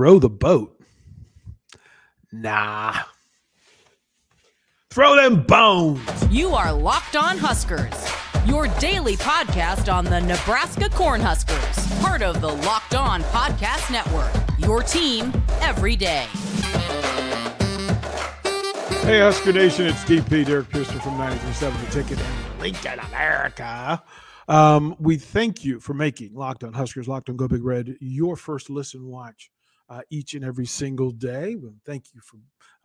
row the boat. Nah. Throw them bones. You are Locked On Huskers, your daily podcast on the Nebraska Cornhuskers, part of the Locked On Podcast Network. Your team every day. Hey, Husker Nation, it's DP Derek Pearson from 937 The Ticket and Lincoln, America. Um, we thank you for making Locked On Huskers, Locked On Go Big Red your first listen watch uh, each and every single day. We thank you for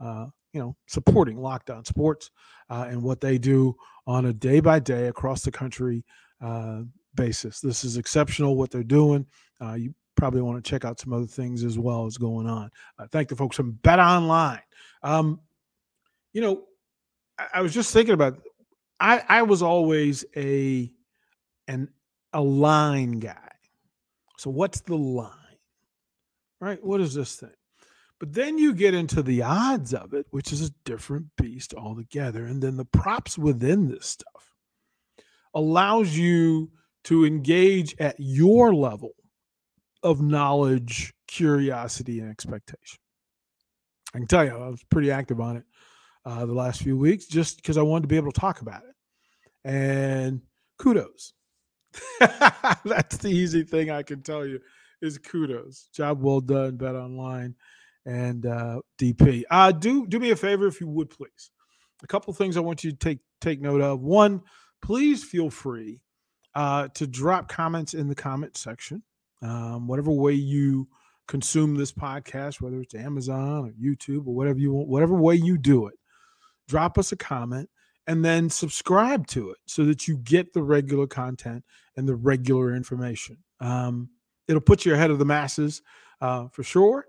uh, you know supporting Locked On Sports uh, and what they do on a day by day across the country uh, basis. This is exceptional what they're doing. Uh, you probably want to check out some other things as well as going on. Uh, thank the folks from Bet Online. Um, you know, I, I was just thinking about. I I was always a an a line guy. So what's the line? Right? What is this thing? But then you get into the odds of it, which is a different beast altogether. And then the props within this stuff allows you to engage at your level of knowledge, curiosity, and expectation. I can tell you, I was pretty active on it uh, the last few weeks just because I wanted to be able to talk about it. And kudos. That's the easy thing I can tell you is kudos. Job well done, Bet Online and uh, DP. Uh, do do me a favor if you would please. A couple things I want you to take take note of. One, please feel free uh, to drop comments in the comment section. Um, whatever way you consume this podcast, whether it's Amazon or YouTube or whatever you want, whatever way you do it, drop us a comment and then subscribe to it so that you get the regular content and the regular information. Um, it'll put you ahead of the masses uh, for sure.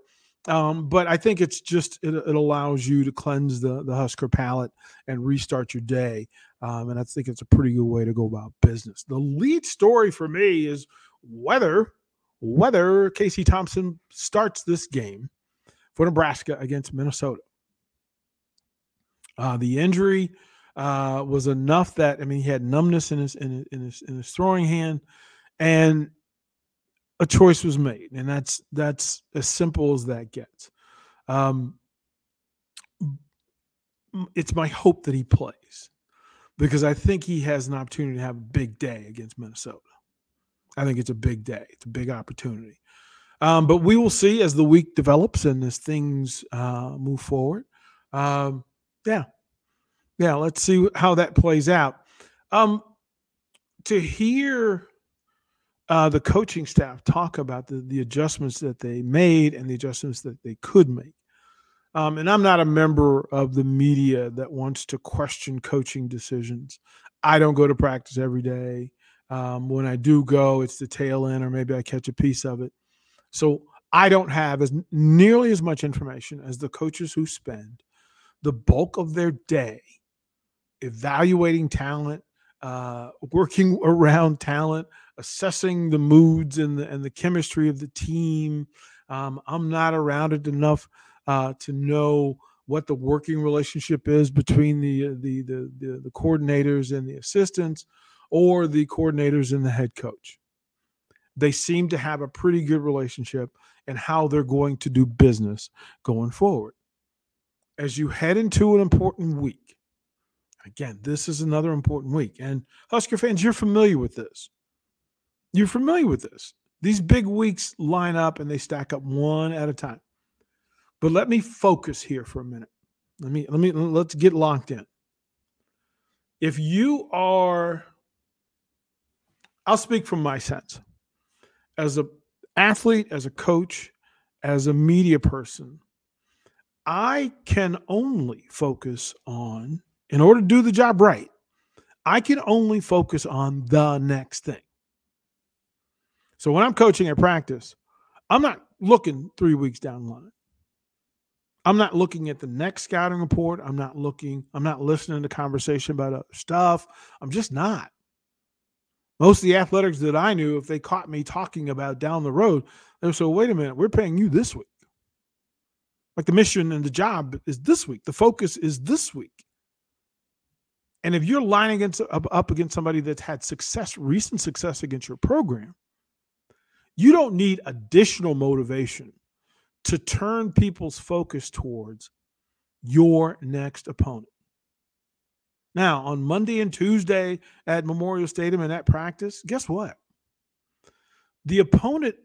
Um, but I think it's just it, it, allows you to cleanse the the Husker palate and restart your day. Um, and I think it's a pretty good way to go about business. The lead story for me is whether whether Casey Thompson starts this game for Nebraska against Minnesota. Uh, the injury uh, was enough that I mean he had numbness in his in his, in his in his throwing hand, and a choice was made, and that's that's as simple as that gets. Um, it's my hope that he plays because I think he has an opportunity to have a big day against Minnesota. I think it's a big day. It's a big opportunity. Um, but we will see as the week develops and as things uh, move forward. Um, yeah, yeah. Let's see how that plays out. Um, to hear uh, the coaching staff talk about the, the adjustments that they made and the adjustments that they could make. Um, and I'm not a member of the media that wants to question coaching decisions. I don't go to practice every day. Um, when I do go, it's the tail end, or maybe I catch a piece of it. So I don't have as nearly as much information as the coaches who spend the bulk of their day evaluating talent, uh, working around talent, assessing the moods and the and the chemistry of the team. Um, I'm not around it enough uh, to know what the working relationship is between the, the the the the coordinators and the assistants, or the coordinators and the head coach. They seem to have a pretty good relationship and how they're going to do business going forward. As you head into an important week, again, this is another important week. And Husker fans, you're familiar with this. You're familiar with this. These big weeks line up and they stack up one at a time. But let me focus here for a minute. Let me let me let's get locked in. If you are I'll speak from my sense. As a athlete, as a coach, as a media person, I can only focus on in order to do the job right. I can only focus on the next thing. So when I'm coaching at practice, I'm not looking three weeks down the line. I'm not looking at the next scouting report. I'm not looking, I'm not listening to conversation about other stuff. I'm just not. Most of the athletics that I knew, if they caught me talking about down the road, they would say, wait a minute, we're paying you this week. Like the mission and the job is this week. The focus is this week. And if you're lining up against somebody that's had success, recent success against your program, you don't need additional motivation to turn people's focus towards your next opponent. Now, on Monday and Tuesday at Memorial Stadium and at practice, guess what? The opponent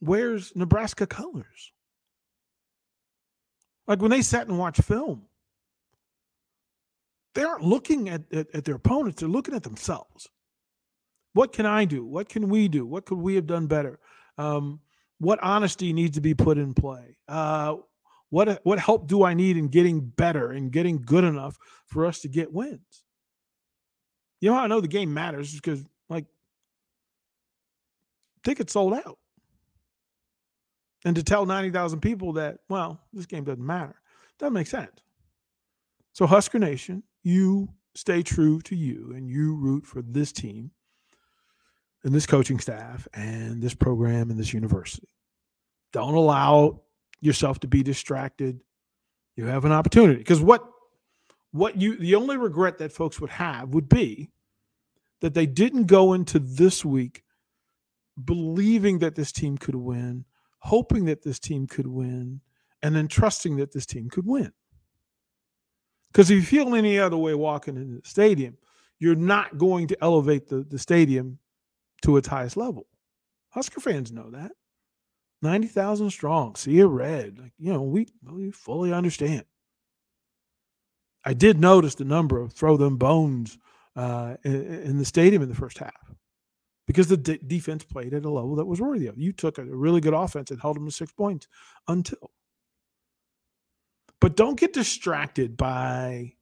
wears Nebraska colors. Like when they sat and watched film, they aren't looking at, at, at, their opponents, they're looking at themselves. What can I do? What can we do? What could we have done better? Um, what honesty needs to be put in play? Uh, what what help do I need in getting better and getting good enough for us to get wins? You know how I know the game matters because like tickets sold out. And to tell 90,000 people that, well, this game doesn't matter, doesn't make sense. So, Husker Nation, you stay true to you and you root for this team and this coaching staff and this program and this university. Don't allow yourself to be distracted. You have an opportunity because what what you the only regret that folks would have would be that they didn't go into this week believing that this team could win, hoping that this team could win, and then trusting that this team could win. Because if you feel any other way walking into the stadium, you're not going to elevate the, the stadium to its highest level. Husker fans know that. 90,000 strong, see it red. Like, you know, we, we fully understand. I did notice the number of throw them bones uh, in, in, the stadium in the first half because the de- defense played at a level that was worthy of. You took a really good offense and held them to six points until. But don't get distracted by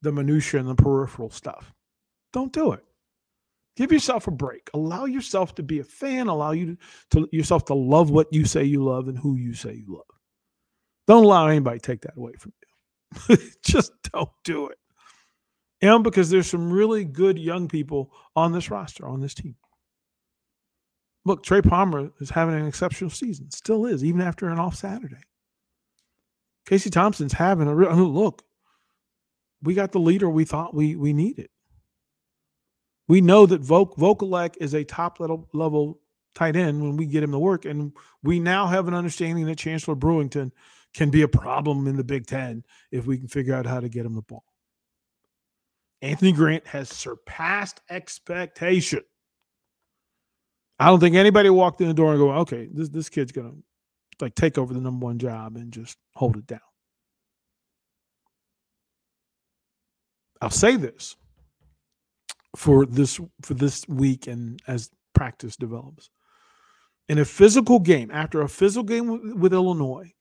the minutia and the peripheral stuff. Don't do it. Give yourself a break. Allow yourself to be a fan. Allow you to, to yourself to love what you say you love and who you say you love. Don't allow anybody take that away from you. Just don't do it. And because there's some really good young people on this roster, on this team. Look, Trey Palmer is having an exceptional season. Still is, even after an off Saturday. Casey Thompson's having a real I mean, look. We got the leader we thought we we needed. We know that Vok- Vokolek is a top level, level tight end when we get him to work. And we now have an understanding that Chancellor Brewington can be a problem in the Big Ten if we can figure out how to get him the ball. Anthony Grant has surpassed expectation. I don't think anybody walked in the door and go, okay, this, this kid's gonna like take over the number one job and just hold it down. I'll say this for this for this week and as practice develops. In a physical game, after a physical game with Illinois,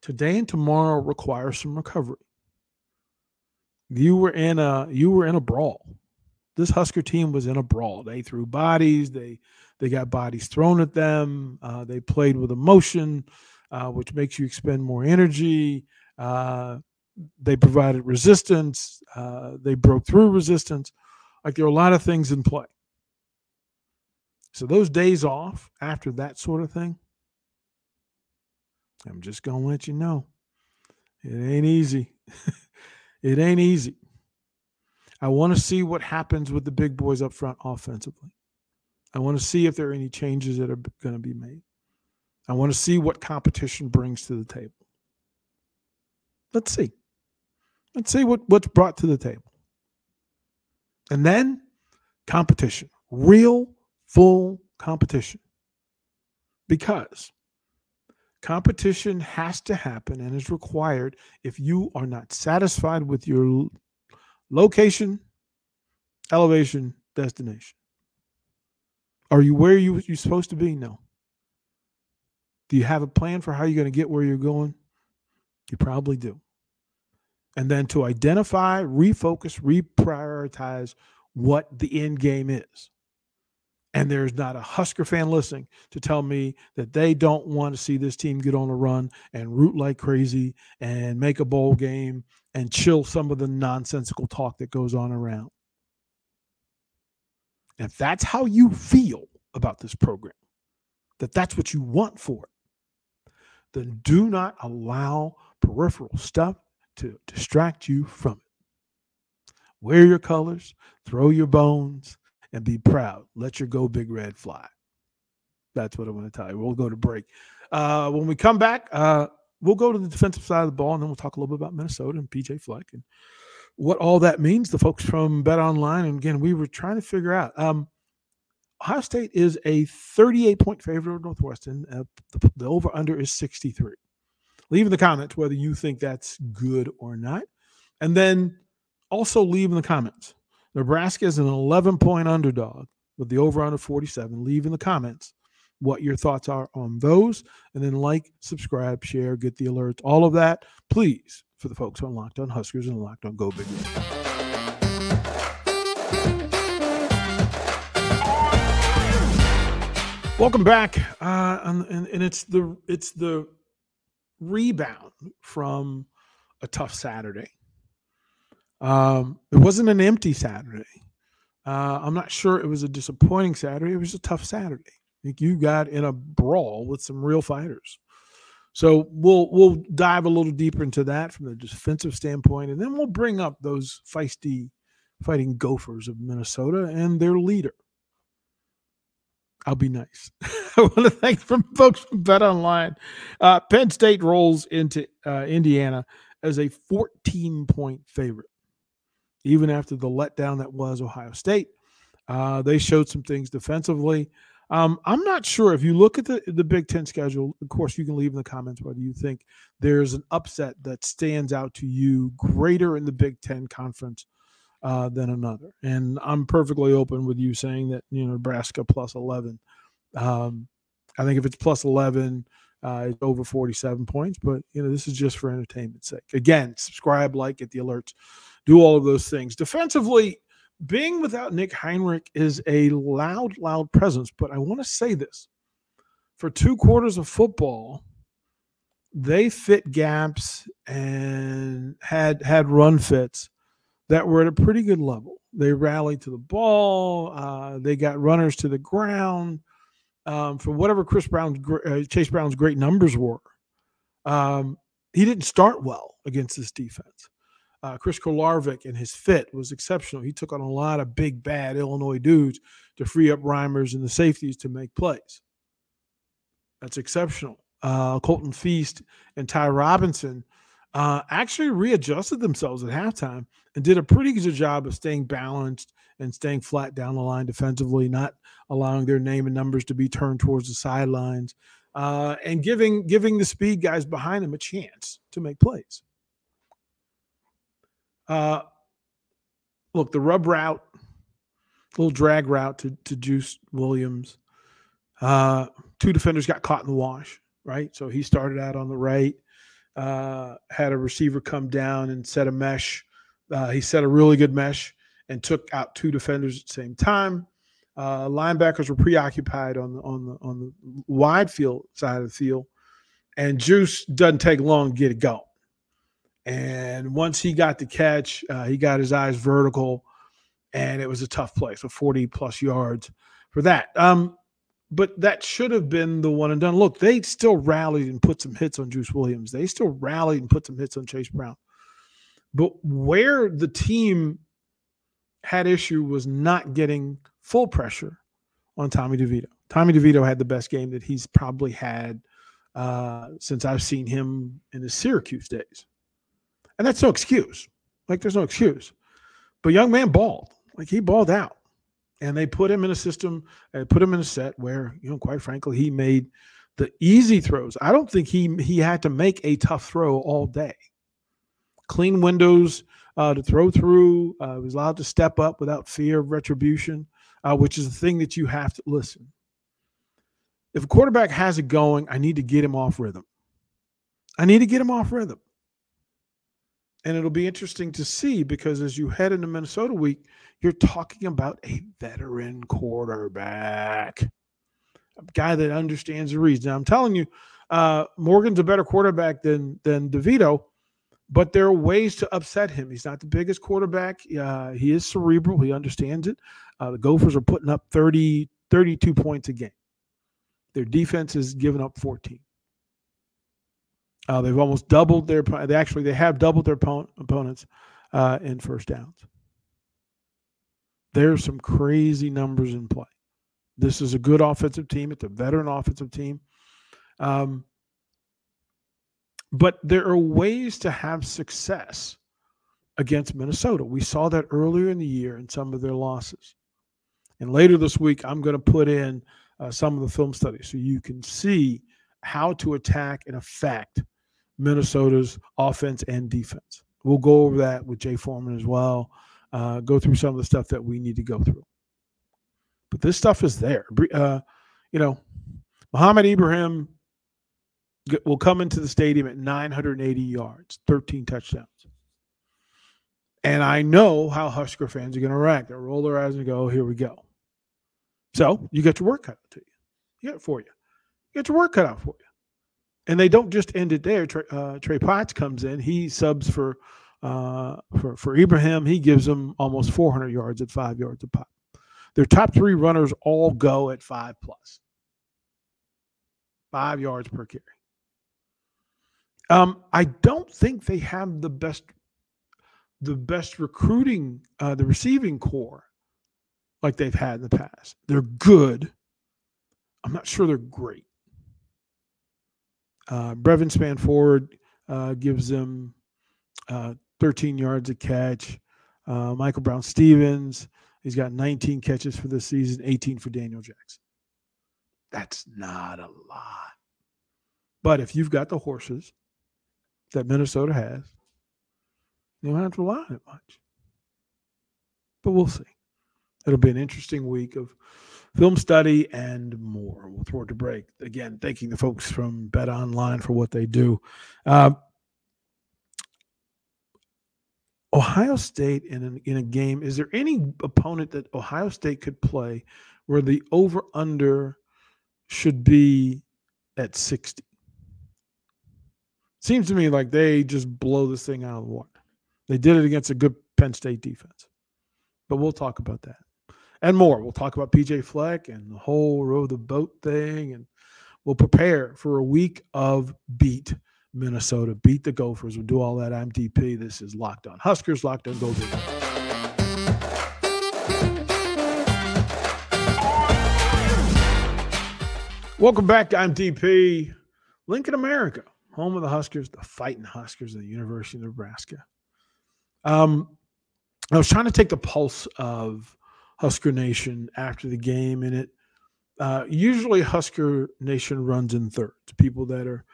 today and tomorrow require some recovery. You were in a you were in a brawl. This Husker team was in a brawl. They threw bodies. They they got bodies thrown at them. Uh, they played with emotion, uh, which makes you expend more energy. Uh, they provided resistance. Uh, they broke through resistance. Like there are a lot of things in play. So those days off after that sort of thing, I'm just gonna let you know, it ain't easy. it ain't easy. I want to see what happens with the big boys up front offensively. I want to see if there are any changes that are going to be made. I want to see what competition brings to the table. Let's see. Let's see what, what's brought to the table. And then competition, real, full competition. Because competition has to happen and is required if you are not satisfied with your location, elevation, destination. Are you where you, you're supposed to be? No. Do you have a plan for how you're going to get where you're going? You probably do and then to identify, refocus, reprioritize what the end game is. And there's not a Husker fan listening to tell me that they don't want to see this team get on a run and root like crazy and make a bowl game and chill some of the nonsensical talk that goes on around. If that's how you feel about this program, that that's what you want for it, then do not allow peripheral stuff to distract you from it. Wear your colors, throw your bones, and be proud. Let your go big red fly. That's what I want to tell you. We'll go to break. Uh, when we come back, uh, we'll go to the defensive side of the ball, and then we'll talk a little bit about Minnesota and PJ Fleck and what all that means. The folks from Bet Online, and again, we were trying to figure out. Um, Ohio State is a 38 point favorite of Northwestern. Uh, the, the over under is 63. Leave in the comments whether you think that's good or not. And then also leave in the comments. Nebraska is an 11 point underdog with the over under 47. Leave in the comments what your thoughts are on those. And then like, subscribe, share, get the alerts, all of that. Please, for the folks on Locked On Huskers and Locked On Go Big Welcome back, uh, and, and, and it's the it's the rebound from a tough Saturday. Um, it wasn't an empty Saturday. Uh, I'm not sure it was a disappointing Saturday. It was a tough Saturday. Think you got in a brawl with some real fighters. So we'll we'll dive a little deeper into that from the defensive standpoint, and then we'll bring up those feisty fighting Gophers of Minnesota and their leader. I'll be nice. I want to thank from folks from Bet Online. Uh, Penn State rolls into uh, Indiana as a 14 point favorite, even after the letdown that was Ohio State. Uh, they showed some things defensively. Um, I'm not sure if you look at the the Big Ten schedule. Of course, you can leave in the comments whether you think there's an upset that stands out to you greater in the Big Ten conference uh, than another. And I'm perfectly open with you saying that you know Nebraska plus 11. Um, I think if it's plus 11, uh, it's over 47 points. But you know this is just for entertainment's sake. Again, subscribe, like, get the alerts, do all of those things. Defensively, being without Nick Henrich is a loud, loud presence. But I want to say this: for two quarters of football they fit gaps and had had run fits that were at a pretty good level. They rallied to the ball. Uh, they got runners to the ground. Um, for whatever Chris Brown's uh, Chase Brown's great numbers were, um, he didn't start well against this defense. Uh, Chris Kolarevic and his fit was exceptional. He took on a lot of big bad Illinois dudes to free up Reimers and the safeties to make plays. That's exceptional. Uh, Colton Feist and Ty Robinson uh, actually readjusted themselves at halftime and did a pretty good job of staying balanced and staying flat down the line defensively, not allowing their name and numbers to be turned towards the sidelines, uh, and giving giving the speed guys behind them a chance to make plays. Uh, look, the rub route, little drag route to, to Juice Williams. Uh, two defenders got caught in the wash, right? So he started out on the right uh, had a receiver come down and set a mesh. Uh, he set a really good mesh and took out two defenders at the same time. Uh, linebackers were preoccupied on the on the on the wide field side of the field, and Juice doesn't take long to get it going. And once he got the catch, uh, he got his eyes vertical, and it was a tough play. So 40 plus yards for that. Um, but that should have been the one and done. Look, they still rallied and put some hits on Juice Williams. They still rallied and put some hits on Chase Brown. But where the team had issue was not getting full pressure on Tommy DeVito. Tommy DeVito had the best game that he's probably had uh, since I've seen him in his Syracuse days. And that's no excuse. Like, there's no excuse. But young man balled. Like, he balled out and they put him in a system and put him in a set where you know quite frankly he made the easy throws. I don't think he he had to make a tough throw all day. Clean windows uh, to throw through uh, was allowed to step up without fear of retribution uh, which is the thing that you have to listen. If a quarterback has it going i need to get him off rhythm. I need to get him off rhythm and it'll be interesting to see because as you head into minnesota week you're talking about a veteran quarterback, a guy that understands the reads. Now, I'm telling you, uh, Morgan's a better quarterback than than DeVito, but there are ways to upset him. He's not the biggest quarterback. Uh, he is cerebral. He understands it. Uh, the Gophers are putting up 30, 32 points a game. Their defense is giving up 14. Uh, they've almost doubled their. They actually they have doubled their opponents uh, in first downs. There's some crazy numbers in play. This is a good offensive team. It's a veteran offensive team. Um, but there are ways to have success against Minnesota. We saw that earlier in the year in some of their losses. And later this week, I'm going to put in uh, some of the film studies so you can see how to attack and affect Minnesota's offense and defense. We'll go over that with Jay Foreman as well. Uh, go through some of the stuff that we need to go through. But this stuff is there. Uh, you know, Mohamed Ibrahim will come into the stadium at 980 yards, 13 touchdowns. And I know how Husker fans are going to react. They'll roll their eyes and go, here we go. So you get your work cut out to you. You get it for you. You get your work cut out for you. And they don't just end it there. Trey, uh, Trey Potts comes in. He subs for uh, for for Ibrahim. He gives them almost 400 yards at five yards a pop. Their top three runners all go at five plus, five yards per carry. Um, I don't think they have the best the best recruiting, uh, the receiving core like they've had in the past. They're good. I'm not sure they're great. Uh, Brevyn Spann-Ford uh, gives them uh, 13 yards a catch. Uh, Michael Brown Stevens, he's got 19 catches for the season, 18 for Daniel Jackson. That's not a lot. But if you've got the horses that Minnesota has, you don't have to rely on it much. But we'll see. It'll be an interesting week of film study and more. We'll throw it to break. Again, thanking the folks from Bet Online for what they do. Uh, Ohio State in, in a game, is there any opponent that Ohio State could play where the over under should be at 60? Seems to me like they just blow this thing out of the water. They did it against a good Penn State defense. But we'll talk about that and more. We'll talk about PJ Fleck and the whole row the boat thing, and we'll prepare for a week of beat Minnesota, beat the Gophers. We'll do all that. I'm DP. This is Locked On Huskers, Locked On Gophers. Welcome back. I'm DP. Lincoln, America, home of the Huskers, the fighting Huskers of the University of Nebraska. Um, I was trying to take the pulse of Husker Nation after the game, and it uh, usually Husker Nation runs in thirds. People that are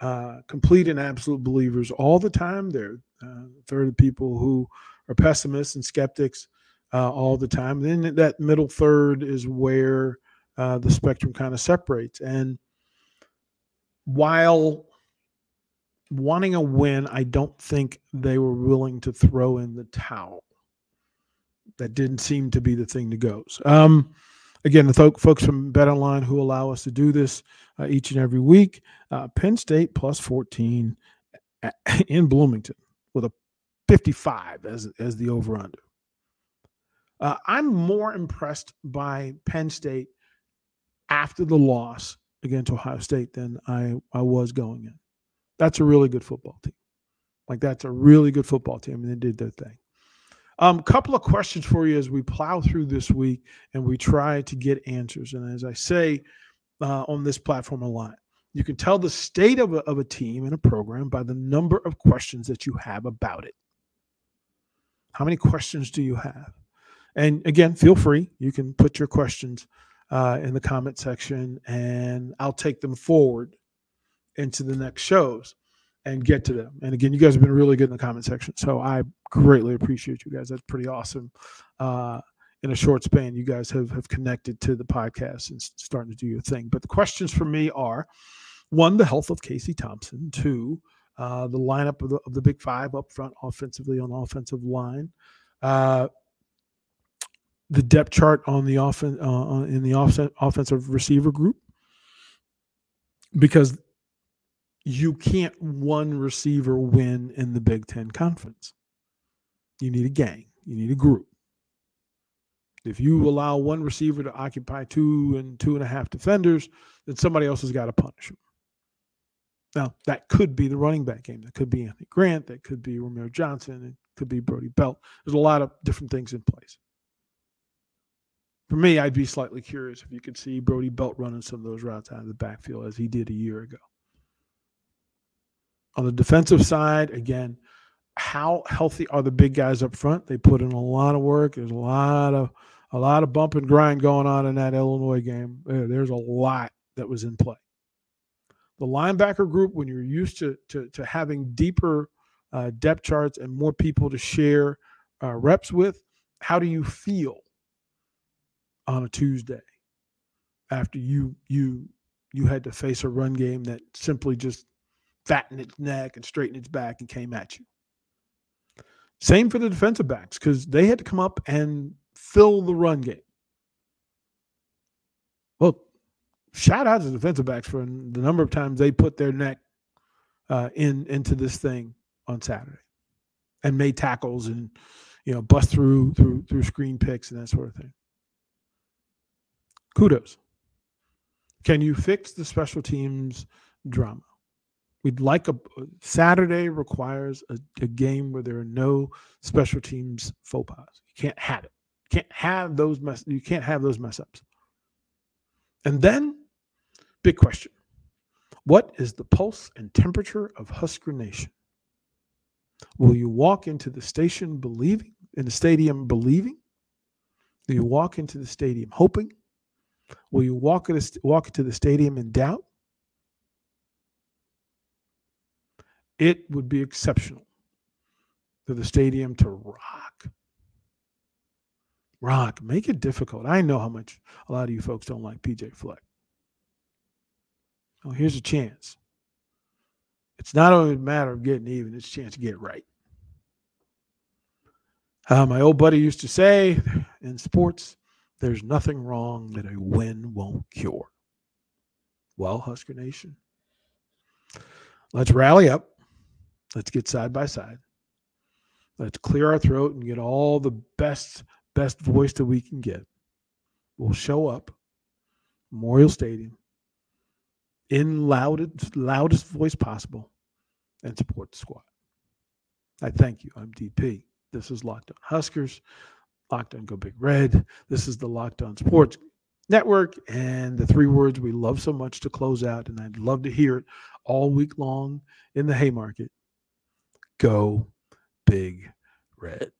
uh, complete and absolute believers all the time. They're uh, third of people who are pessimists and skeptics uh, all the time. And then that middle third is where uh, the spectrum kind of separates. And while wanting a win, I don't think they were willing to throw in the towel that didn't seem to be the thing to go. Um, again, the th- folks from Bet Online who allow us to do this uh, each and every week. Uh, Penn State plus 14 in Bloomington with a 55 as, as the over under. Uh, I'm more impressed by Penn State after the loss against Ohio State than I, I was going in. That's a really good football team. Like, that's a really good football team, and they did their thing. A um, couple of questions for you as we plow through this week and we try to get answers. And as I say uh, on this platform a lot, you can tell the state of a, of a team and a program by the number of questions that you have about it. How many questions do you have? And again, feel free. You can put your questions uh, in the comment section and I'll take them forward into the next shows and get to them. And again, you guys have been really good in the comment section. So I greatly appreciate you guys. That's pretty awesome. Uh, in a short span, you guys have, have connected to the podcast and starting to do your thing. But the questions for me are one, the health of Casey Thompson, two, uh, the lineup of the, of the big five up front offensively on the offensive line. Uh, the depth chart on the offen- uh, in the off- offensive receiver group because you can't one receiver win in the Big Ten Conference. You need a gang, you need a group. If you allow one receiver to occupy two and two and a half defenders, then somebody else has got to punish him. Now, that could be the running back game. That could be Anthony Grant. That could be Rahmir Johnson. It could be Brody Belt. There's a lot of different things in place. For me, I'd be slightly curious if you could see Brody Belt running some of those routes out of the backfield as he did a year ago. On the defensive side, again, how healthy are the big guys up front? They put in a lot of work. There's a lot of a lot of bump and grind going on in that Illinois game. There's a lot that was in play. The linebacker group, when you're used to to, to having deeper uh, depth charts and more people to share uh, reps with, how do you feel on a Tuesday after you you you had to face a run game that simply just fattened its neck and straighten its back and came at you? Same for the defensive backs because they had to come up and fill the run game. Well, shout out to the defensive backs for the number of times they put their neck uh, in into this thing on Saturday and made tackles and you know bust through through through screen picks and that sort of thing. Kudos. Can you fix the special teams drama? We'd like a Saturday requires a, a, game where there are no special teams faux pas. You can't have it. You can't have those mess. You can't have those mess ups. And then, big question: What is the pulse and temperature of Husker Nation? Will you walk into the station believing, in the stadium believing? Do you walk into the stadium hoping? Will you walk, walk into the stadium in doubt? It would be exceptional for the stadium to rock. Rock, make it difficult. I know how much a lot of you folks don't like PJ Fleck. Oh, here's a chance. It's not only a matter of getting even, it's a chance to get right. Uh, my old buddy used to say in sports, there's nothing wrong that a win won't cure. Well, Husker Nation, let's rally up. Let's get side by side. Let's clear our throat and get all the best best voice that we can get. We'll show up, Memorial Stadium, in loudest loudest voice possible, and support the squad. I thank you. I'm DP. This is Locked On Huskers. Locked On Go Big Red. This is the Locked On Sports Network, and the three words we love so much to close out, and I'd love to hear it all week long in the Haymarket go big red.